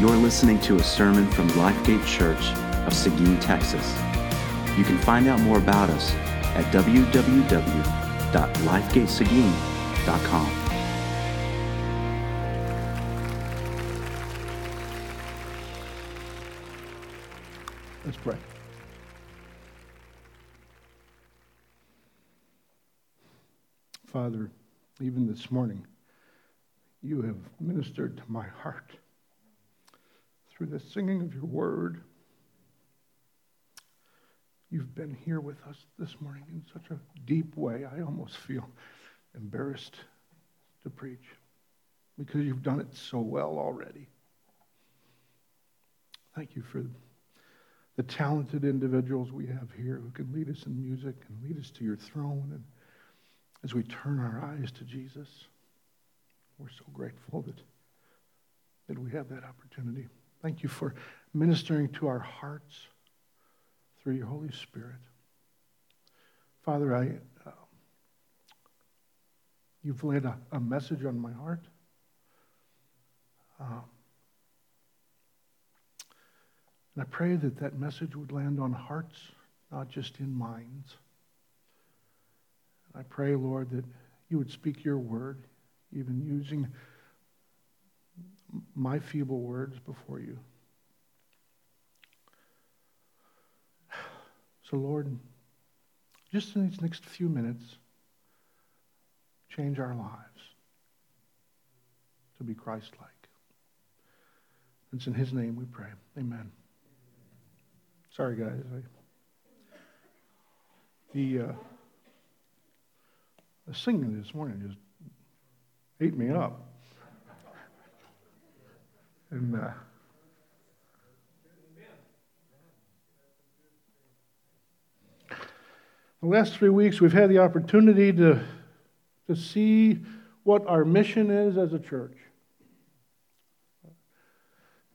You're listening to a sermon from Lifegate Church of Seguin, Texas. You can find out more about us at www.lifegateseguin.com. Let's pray. Father, even this morning, you have ministered to my heart through the singing of your word. You've been here with us this morning in such a deep way, I almost feel embarrassed to preach because you've done it so well already. Thank you for the talented individuals we have here who can lead us in music and lead us to your throne. And as we turn our eyes to Jesus, we're so grateful that, that we have that opportunity. Thank you for ministering to our hearts through your Holy Spirit. Father, I, uh, you've laid a, a, message on my heart. Um, and I pray that that message would land on hearts, not just in minds. I pray, Lord, that you would speak your word, even using my feeble words before you. So, Lord, just in these next few minutes, change our lives to be Christ like. It's in His name we pray. Amen. Sorry, guys. I, the, uh, the singing this morning just ate me up. And uh, the last three weeks, we've had the opportunity to, to see what our mission is as a church.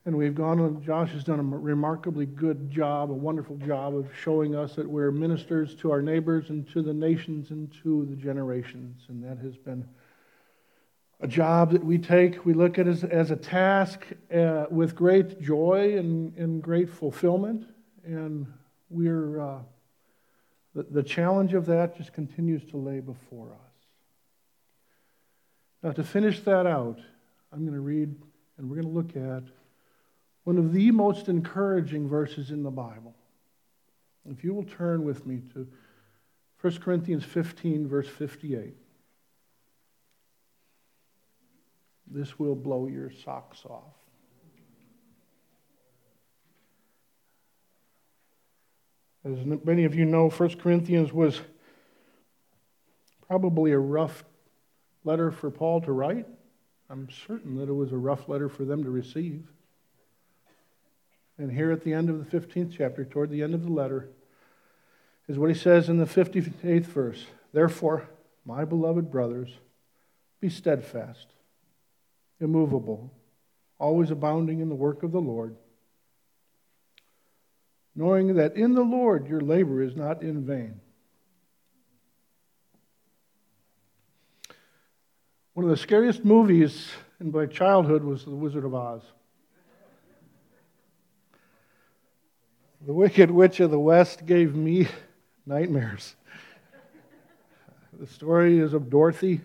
And we've gone on, Josh has done a remarkably good job, a wonderful job of showing us that we're ministers to our neighbors and to the nations and to the generations. And that has been a job that we take, we look at as, as a task uh, with great joy and, and great fulfillment. And we're, uh, the, the challenge of that just continues to lay before us. Now, to finish that out, I'm going to read and we're going to look at one of the most encouraging verses in the Bible. If you will turn with me to 1 Corinthians 15, verse 58. This will blow your socks off. As many of you know, 1 Corinthians was probably a rough letter for Paul to write. I'm certain that it was a rough letter for them to receive. And here at the end of the 15th chapter, toward the end of the letter, is what he says in the 58th verse Therefore, my beloved brothers, be steadfast, immovable, always abounding in the work of the Lord, knowing that in the Lord your labor is not in vain. One of the scariest movies in my childhood was The Wizard of Oz. The Wicked Witch of the West gave me nightmares. The story is of Dorothy,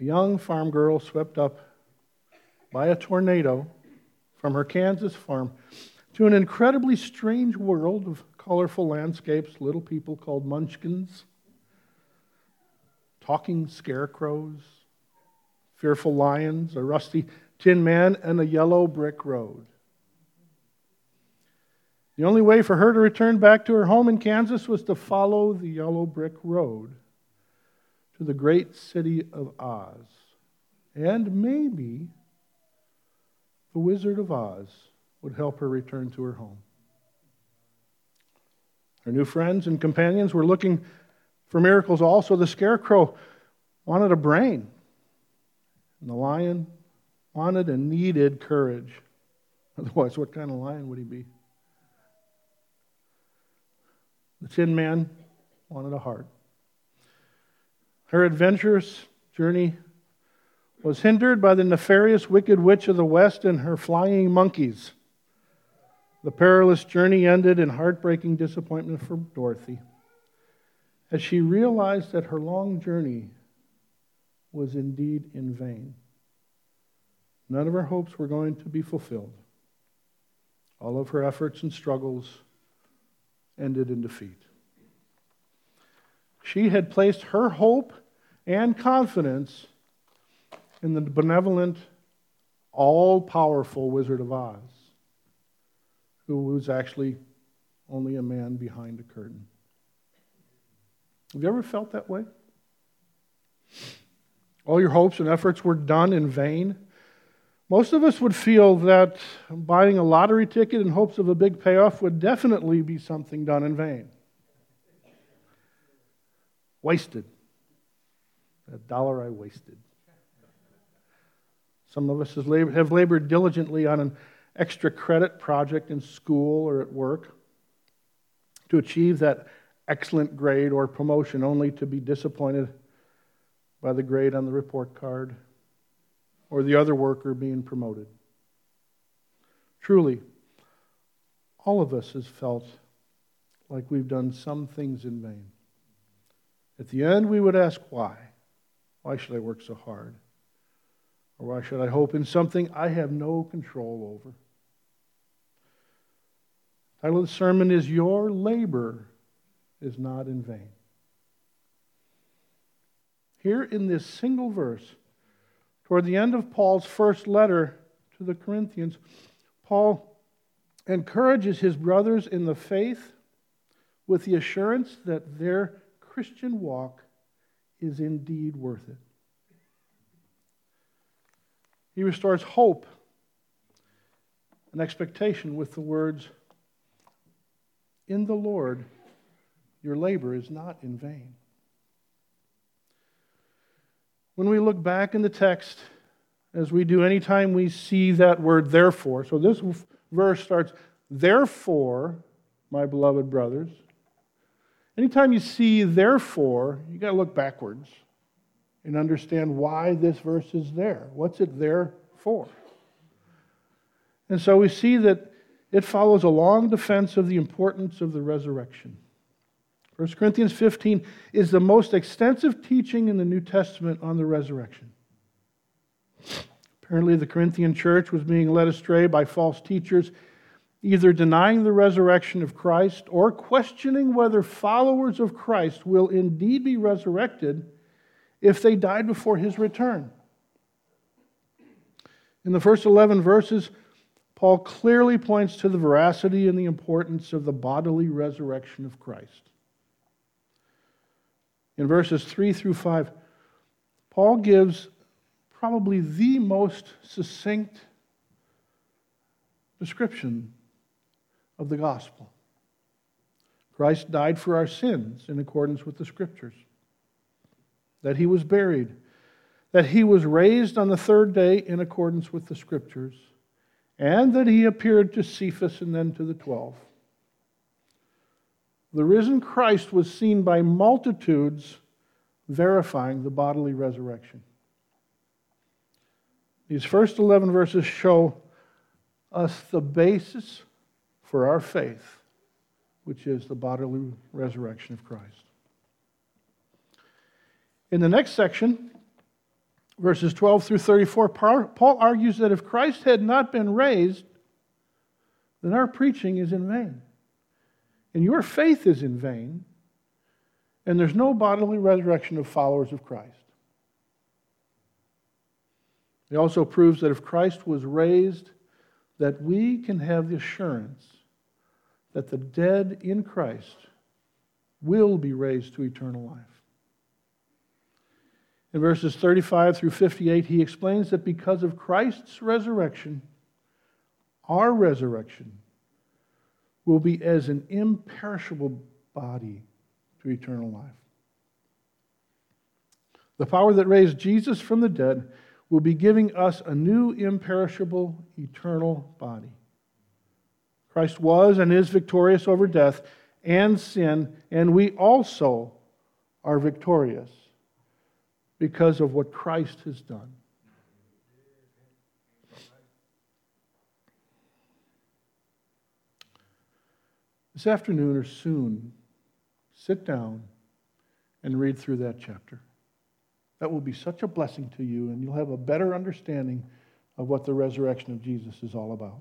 a young farm girl swept up by a tornado from her Kansas farm to an incredibly strange world of colorful landscapes, little people called munchkins, talking scarecrows, fearful lions, a rusty tin man, and a yellow brick road. The only way for her to return back to her home in Kansas was to follow the yellow brick road to the great city of Oz. And maybe the Wizard of Oz would help her return to her home. Her new friends and companions were looking for miracles also. The scarecrow wanted a brain, and the lion wanted and needed courage. Otherwise, what kind of lion would he be? The Tin Man wanted a heart. Her adventurous journey was hindered by the nefarious wicked witch of the West and her flying monkeys. The perilous journey ended in heartbreaking disappointment for Dorothy as she realized that her long journey was indeed in vain. None of her hopes were going to be fulfilled. All of her efforts and struggles ended in defeat. She had placed her hope and confidence in the benevolent, all powerful Wizard of Oz, who was actually only a man behind a curtain. Have you ever felt that way? All your hopes and efforts were done in vain. Most of us would feel that buying a lottery ticket in hopes of a big payoff would definitely be something done in vain. Wasted. That dollar I wasted. Some of us have labored diligently on an extra credit project in school or at work to achieve that excellent grade or promotion only to be disappointed by the grade on the report card or the other worker being promoted. Truly, all of us has felt like we've done some things in vain. At the end, we would ask, why? Why should I work so hard? Or why should I hope in something I have no control over? The title of the sermon is Your Labor is Not in Vain. Here in this single verse, toward the end of Paul's first letter to the Corinthians, Paul encourages his brothers in the faith with the assurance that their Christian walk is indeed worth it. He restores hope and expectation with the words, In the Lord, your labor is not in vain. When we look back in the text, as we do anytime we see that word therefore, so this verse starts, Therefore, my beloved brothers. Anytime you see therefore, you got to look backwards and understand why this verse is there. What's it there for? And so we see that it follows a long defense of the importance of the resurrection. 1 Corinthians 15 is the most extensive teaching in the New Testament on the resurrection. Apparently, the Corinthian church was being led astray by false teachers, either denying the resurrection of Christ or questioning whether followers of Christ will indeed be resurrected if they died before his return. In the first 11 verses, Paul clearly points to the veracity and the importance of the bodily resurrection of Christ. In verses 3 through 5, Paul gives probably the most succinct description of the gospel. Christ died for our sins in accordance with the scriptures that he was buried, that he was raised on the third day in accordance with the scriptures, and that he appeared to Cephas and then to the twelve. The risen Christ was seen by multitudes, verifying the bodily resurrection. These first 11 verses show us the basis for our faith, which is the bodily resurrection of Christ. In the next section, verses 12 through 34, Paul argues that if Christ had not been raised, then our preaching is in vain. And your faith is in vain, and there's no bodily resurrection of followers of Christ. He also proves that if Christ was raised, that we can have the assurance that the dead in Christ will be raised to eternal life. In verses 35 through 58, he explains that because of Christ's resurrection, our resurrection will be as an imperishable body to eternal life. The power that raised Jesus from the dead will be giving us a new, imperishable, eternal body. Christ was and is victorious over death and sin, and we also are victorious because of what Christ has done. This afternoon or soon, sit down and read through that chapter. That will be such a blessing to you, and you'll have a better understanding of what the resurrection of Jesus is all about.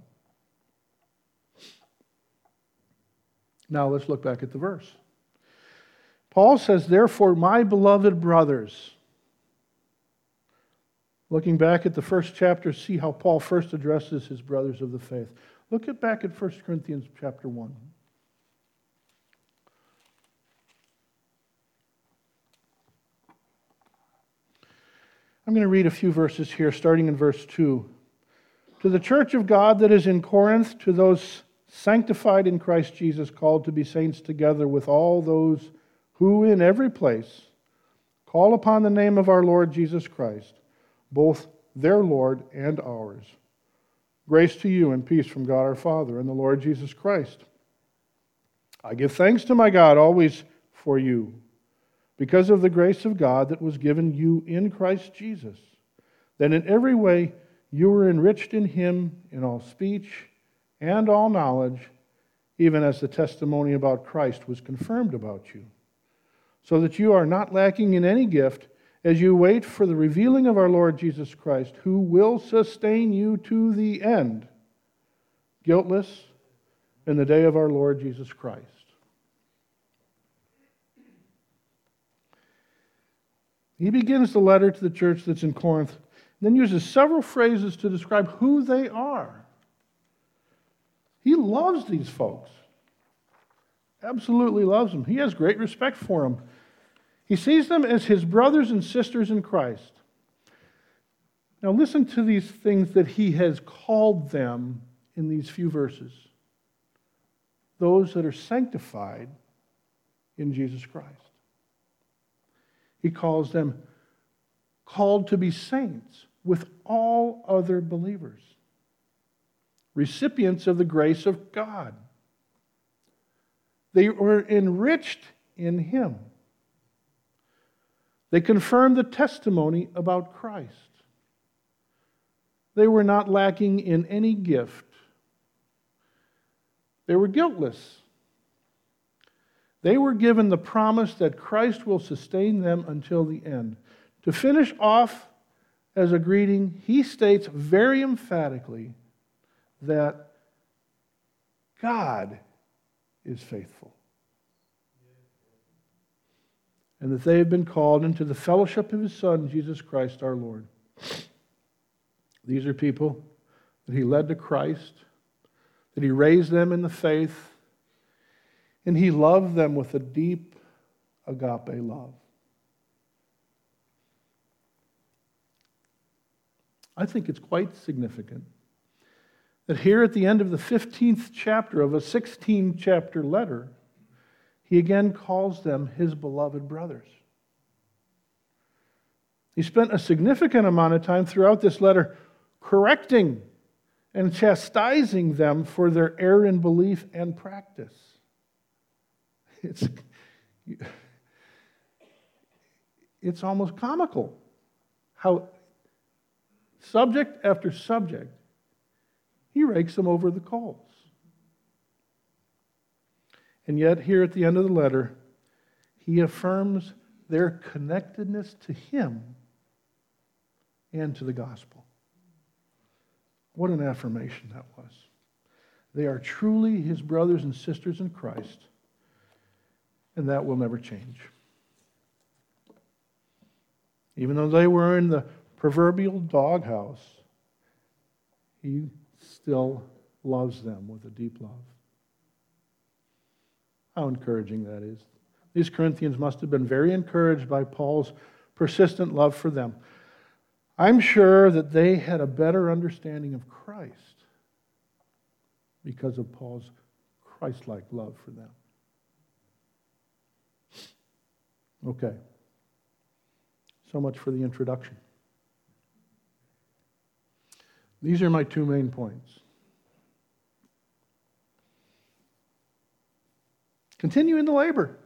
Now let's look back at the verse. Paul says, Therefore, my beloved brothers, looking back at the first chapter, see how Paul first addresses his brothers of the faith. Look at back at 1 Corinthians chapter 1. I'm going to read a few verses here, starting in verse 2. To the church of God that is in Corinth, to those sanctified in Christ Jesus, called to be saints together with all those who in every place call upon the name of our Lord Jesus Christ, both their Lord and ours. Grace to you and peace from God our Father and the Lord Jesus Christ. I give thanks to my God always for you because of the grace of God that was given you in Christ Jesus, that in every way you were enriched in him in all speech and all knowledge, even as the testimony about Christ was confirmed about you, so that you are not lacking in any gift as you wait for the revealing of our Lord Jesus Christ, who will sustain you to the end, guiltless in the day of our Lord Jesus Christ. He begins the letter to the church that's in Corinth, then uses several phrases to describe who they are. He loves these folks, absolutely loves them. He has great respect for them. He sees them as his brothers and sisters in Christ. Now, listen to these things that he has called them in these few verses those that are sanctified in Jesus Christ. He calls them called to be saints with all other believers, recipients of the grace of God. They were enriched in Him. They confirmed the testimony about Christ. They were not lacking in any gift. They were guiltless they were given the promise that Christ will sustain them until the end. To finish off as a greeting, he states very emphatically that God is faithful. And that they have been called into the fellowship of his Son, Jesus Christ our Lord. These are people that he led to Christ, that he raised them in the faith and he loved them with a deep agape love. I think it's quite significant that here at the end of the 15th chapter of a 16 chapter letter, he again calls them his beloved brothers. He spent a significant amount of time throughout this letter correcting and chastising them for their error in belief and practice. It's, it's almost comical how subject after subject he rakes them over the coals. And yet, here at the end of the letter, he affirms their connectedness to him and to the gospel. What an affirmation that was. They are truly his brothers and sisters in Christ and that will never change. Even though they were in the proverbial doghouse, he still loves them with a deep love. How encouraging that is. These Corinthians must have been very encouraged by Paul's persistent love for them. I'm sure that they had a better understanding of Christ because of Paul's Christ like love for them. Okay. So much for the introduction. These are my two main points. Continue in the labor.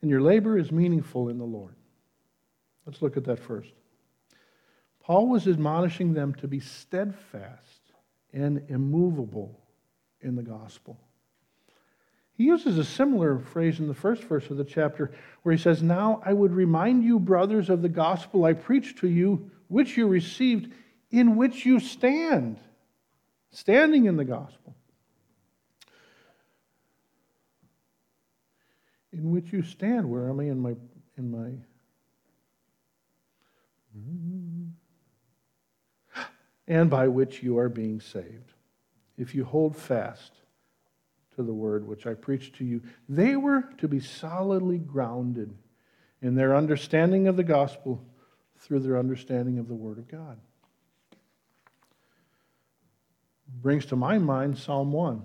And your labor is meaningful in the Lord. Let's look at that first. Paul was admonishing them to be steadfast and immovable in the gospel. He uses a similar phrase in the first verse of the chapter where he says, Now I would remind you, brothers, of the gospel I preached to you, which you received, in which you stand. Standing in the gospel. In which you stand. Where am I in my in my mm-hmm. and by which you are being saved. If you hold fast to the word which I preached to you. They were to be solidly grounded in their understanding of the gospel through their understanding of the word of God. Brings to my mind Psalm 1.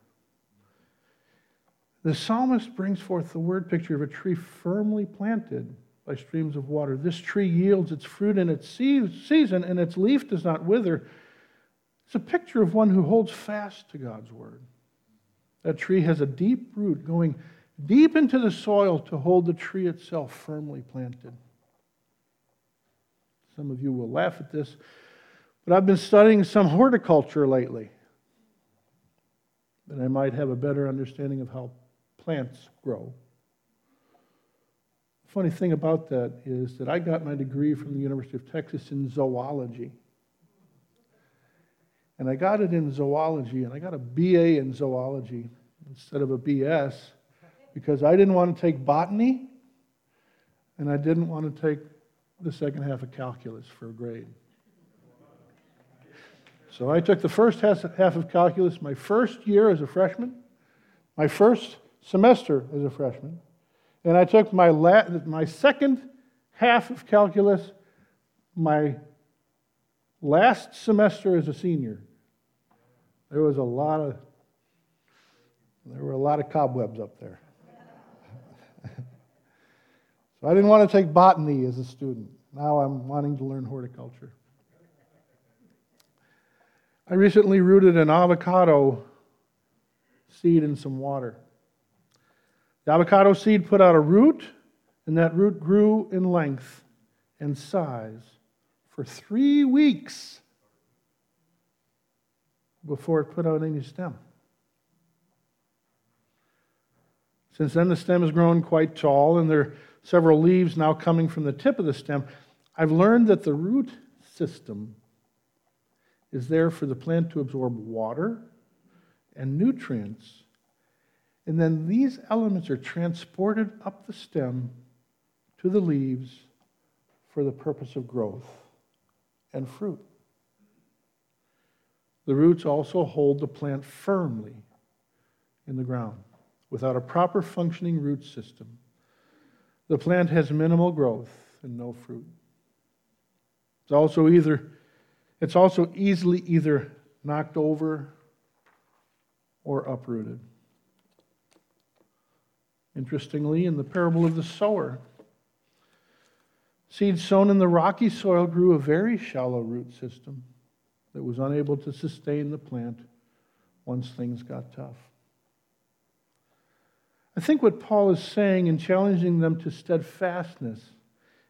The psalmist brings forth the word picture of a tree firmly planted by streams of water. This tree yields its fruit in its season, and its leaf does not wither. It's a picture of one who holds fast to God's word. That tree has a deep root going deep into the soil to hold the tree itself firmly planted. Some of you will laugh at this, but I've been studying some horticulture lately. That I might have a better understanding of how plants grow. Funny thing about that is that I got my degree from the University of Texas in zoology. And I got it in zoology, and I got a BA in zoology instead of a BS because I didn't want to take botany and I didn't want to take the second half of calculus for a grade. So I took the first half of calculus my first year as a freshman, my first semester as a freshman, and I took my, la- my second half of calculus my last semester as a senior there was a lot of there were a lot of cobwebs up there. so I didn't want to take botany as a student. Now I'm wanting to learn horticulture. I recently rooted an avocado seed in some water. The avocado seed put out a root, and that root grew in length and size for three weeks before it put out any stem. Since then, the stem has grown quite tall, and there are several leaves now coming from the tip of the stem. I've learned that the root system is there for the plant to absorb water and nutrients, and then these elements are transported up the stem to the leaves for the purpose of growth and fruit. The roots also hold the plant firmly in the ground. Without a proper functioning root system, the plant has minimal growth and no fruit. It's also either it's also easily either knocked over or uprooted. Interestingly, in the parable of the sower, seeds sown in the rocky soil grew a very shallow root system that was unable to sustain the plant once things got tough. I think what Paul is saying in challenging them to steadfastness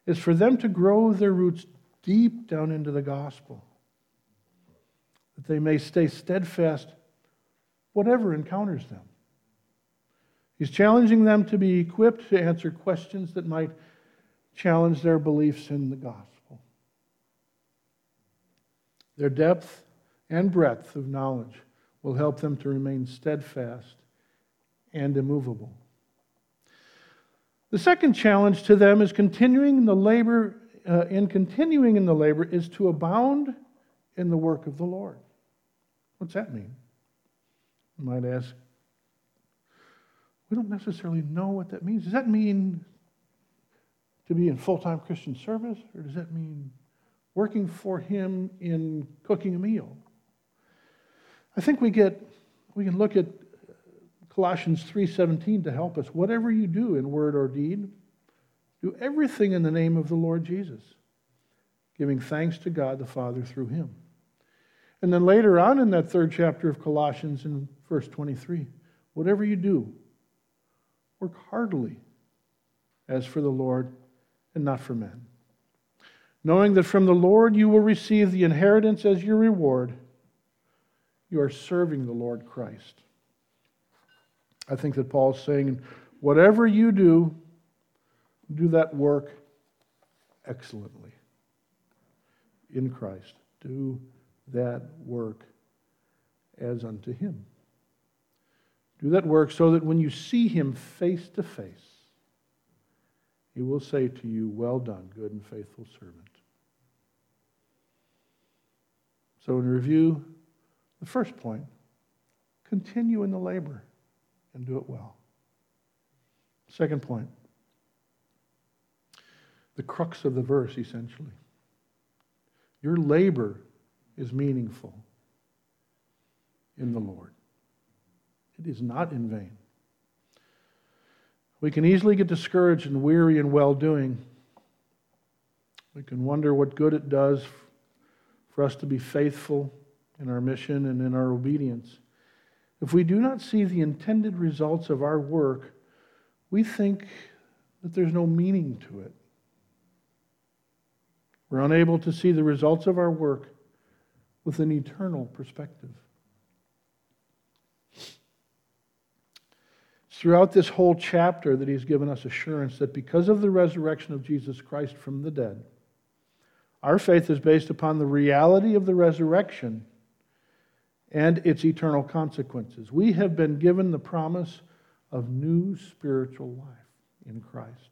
is for them to grow their roots deep down into the gospel, that they may stay steadfast whatever encounters them. He's challenging them to be equipped to answer questions that might challenge their beliefs in the gospel. Their depth and breadth of knowledge will help them to remain steadfast and immovable. The second challenge to them is continuing in the labor, uh, in continuing in the labor, is to abound in the work of the Lord. What's that mean? You might ask. We don't necessarily know what that means. Does that mean to be in full time Christian service, or does that mean working for him in cooking a meal. I think we get we can look at Colossians 3:17 to help us. Whatever you do in word or deed, do everything in the name of the Lord Jesus, giving thanks to God the Father through him. And then later on in that third chapter of Colossians in verse 23, whatever you do, work heartily as for the Lord and not for men. Knowing that from the Lord you will receive the inheritance as your reward, you are serving the Lord Christ. I think that Paul is saying, whatever you do, do that work excellently in Christ. Do that work as unto him. Do that work so that when you see him face to face, he will say to you, Well done, good and faithful servant. So, in review, the first point continue in the labor and do it well. Second point the crux of the verse, essentially. Your labor is meaningful in the Lord, it is not in vain. We can easily get discouraged and weary in well doing. We can wonder what good it does for us to be faithful in our mission and in our obedience. If we do not see the intended results of our work, we think that there's no meaning to it. We're unable to see the results of our work with an eternal perspective. Throughout this whole chapter that he's given us assurance that because of the resurrection of Jesus Christ from the dead, our faith is based upon the reality of the resurrection and its eternal consequences. We have been given the promise of new spiritual life in Christ.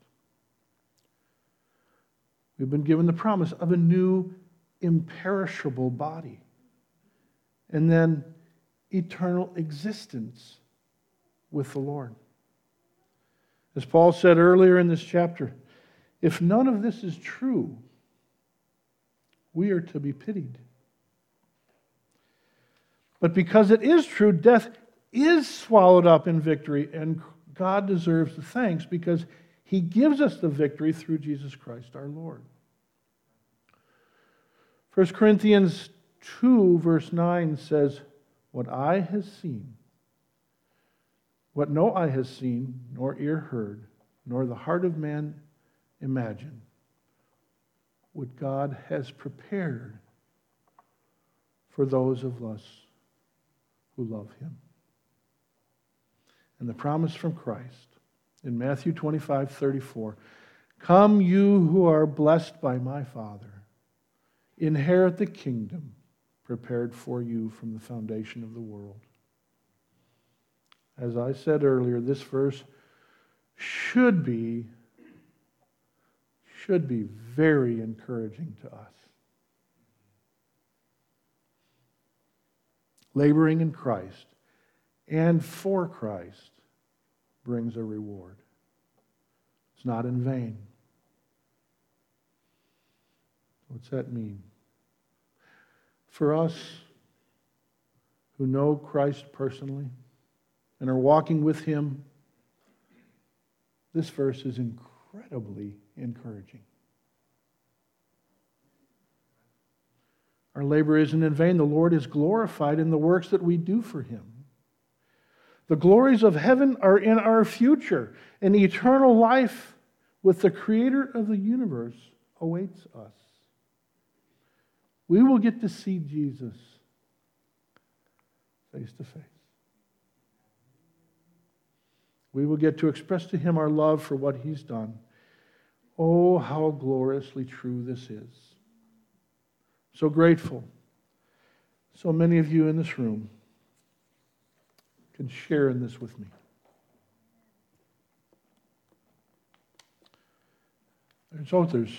We've been given the promise of a new imperishable body. And then eternal existence with the Lord. As Paul said earlier in this chapter, if none of this is true, we are to be pitied. But because it is true, death is swallowed up in victory, and God deserves the thanks because he gives us the victory through Jesus Christ our Lord. 1 Corinthians 2, verse 9 says, What I has seen, what no eye has seen, nor ear heard, nor the heart of man imagined, what God has prepared for those of us who love him. And the promise from Christ in Matthew 25 34 Come, you who are blessed by my Father, inherit the kingdom prepared for you from the foundation of the world. As I said earlier, this verse should be should be very encouraging to us. Laboring in Christ and for Christ brings a reward. It's not in vain. What's that mean? For us who know Christ personally and are walking with Him, this verse is incredibly encouraging. Our labor isn't in vain. The Lord is glorified in the works that we do for Him. The glories of heaven are in our future, and eternal life with the Creator of the universe awaits us. We will get to see Jesus face to face. We will get to express to Him our love for what He's done. Oh, how gloriously true this is. So grateful. So many of you in this room can share in this with me. There's others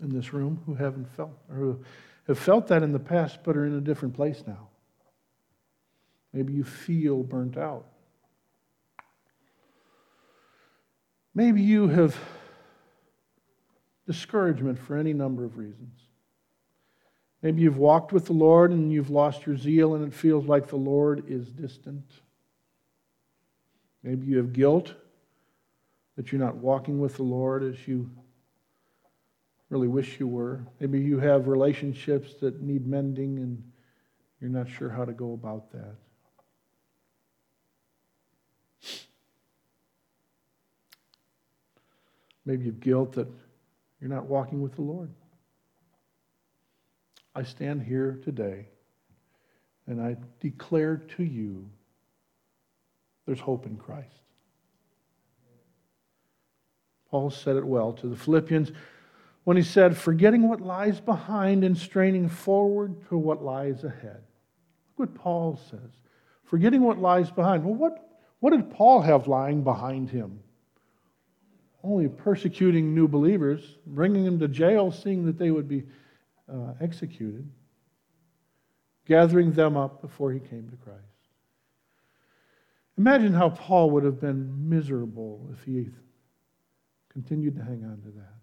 in this room who haven't felt or who have felt that in the past but are in a different place now. Maybe you feel burnt out. Maybe you have discouragement for any number of reasons. Maybe you've walked with the Lord and you've lost your zeal and it feels like the Lord is distant. Maybe you have guilt that you're not walking with the Lord as you really wish you were. Maybe you have relationships that need mending and you're not sure how to go about that. Maybe have guilt that you're not walking with the Lord. I stand here today and I declare to you there's hope in Christ. Paul said it well to the Philippians when he said, Forgetting what lies behind and straining forward to what lies ahead. Look what Paul says. Forgetting what lies behind. Well, what, what did Paul have lying behind him? Only persecuting new believers, bringing them to jail, seeing that they would be uh, executed, gathering them up before he came to Christ. Imagine how Paul would have been miserable if he continued to hang on to that.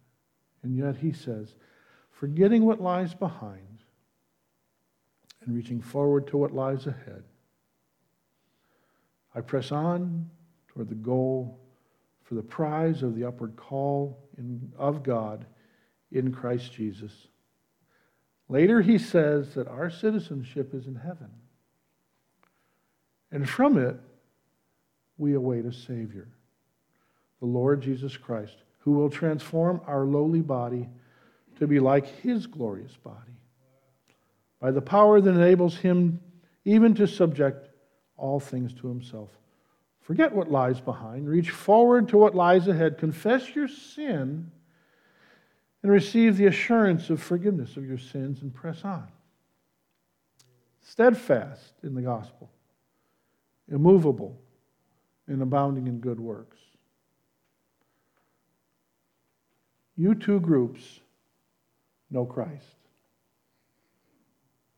And yet he says, forgetting what lies behind and reaching forward to what lies ahead, I press on toward the goal for the prize of the upward call in, of God in Christ Jesus. Later, he says that our citizenship is in heaven. And from it, we await a Savior, the Lord Jesus Christ, who will transform our lowly body to be like his glorious body by the power that enables him even to subject all things to himself. Forget what lies behind, reach forward to what lies ahead, confess your sin, and receive the assurance of forgiveness of your sins and press on. Steadfast in the gospel, immovable and abounding in good works. You two groups know Christ.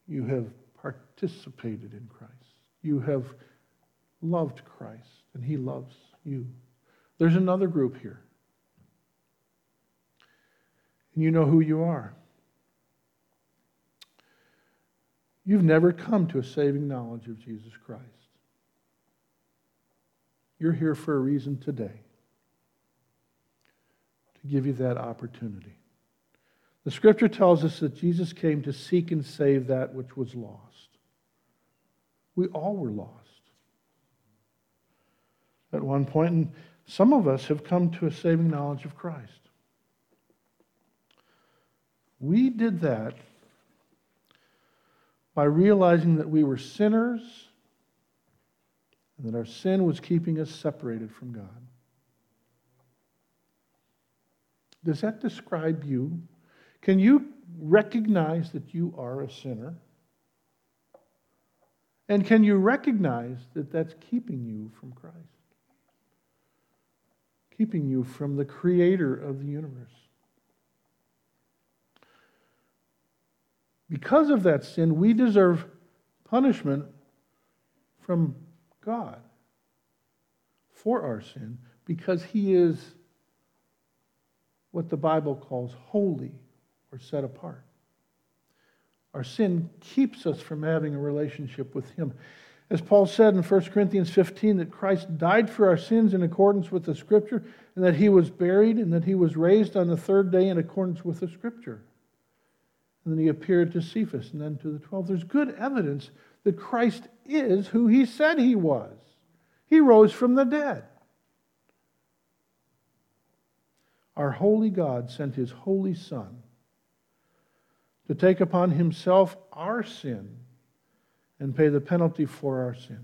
You have participated in Christ. You have loved Christ, and He loves you. There's another group here. And you know who you are. You've never come to a saving knowledge of Jesus Christ. You're here for a reason today to give you that opportunity. The scripture tells us that Jesus came to seek and save that which was lost. We all were lost at one point, and some of us have come to a saving knowledge of Christ. We did that by realizing that we were sinners and that our sin was keeping us separated from God. Does that describe you? Can you recognize that you are a sinner? And can you recognize that that's keeping you from Christ? Keeping you from the creator of the universe. Because of that sin, we deserve punishment from God for our sin because He is what the Bible calls holy or set apart. Our sin keeps us from having a relationship with Him. As Paul said in 1 Corinthians 15, that Christ died for our sins in accordance with the Scripture, and that He was buried, and that He was raised on the third day in accordance with the Scripture. And then He appeared to Cephas and then to the twelve. There's good evidence that Christ is who he said he was. He rose from the dead. Our holy God sent his holy Son to take upon himself our sin and pay the penalty for our sin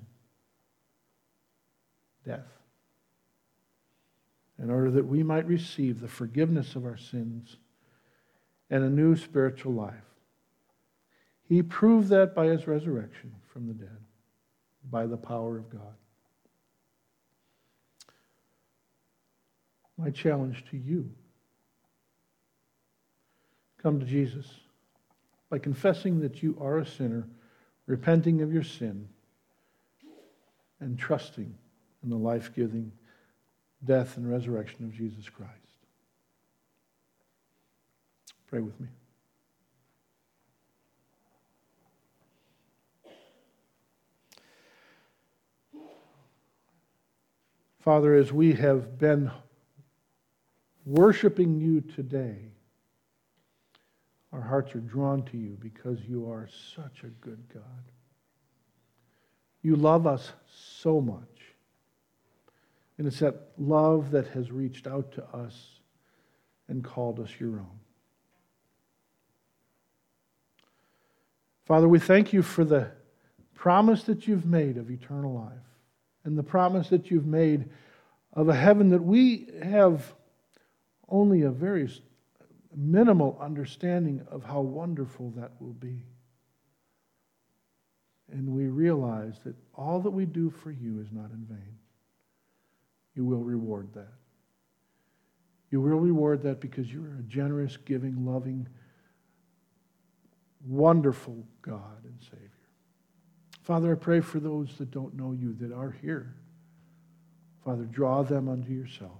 death. In order that we might receive the forgiveness of our sins and a new spiritual life. He proved that by his resurrection from the dead, by the power of God. My challenge to you come to Jesus by confessing that you are a sinner, repenting of your sin, and trusting in the life giving death and resurrection of Jesus Christ. Pray with me. Father, as we have been worshiping you today, our hearts are drawn to you because you are such a good God. You love us so much. And it's that love that has reached out to us and called us your own. Father, we thank you for the promise that you've made of eternal life and the promise that you've made of a heaven that we have only a very minimal understanding of how wonderful that will be. And we realize that all that we do for you is not in vain. You will reward that. You will reward that because you are a generous, giving, loving, wonderful God and Savior. Father, I pray for those that don't know you that are here. Father, draw them unto yourself.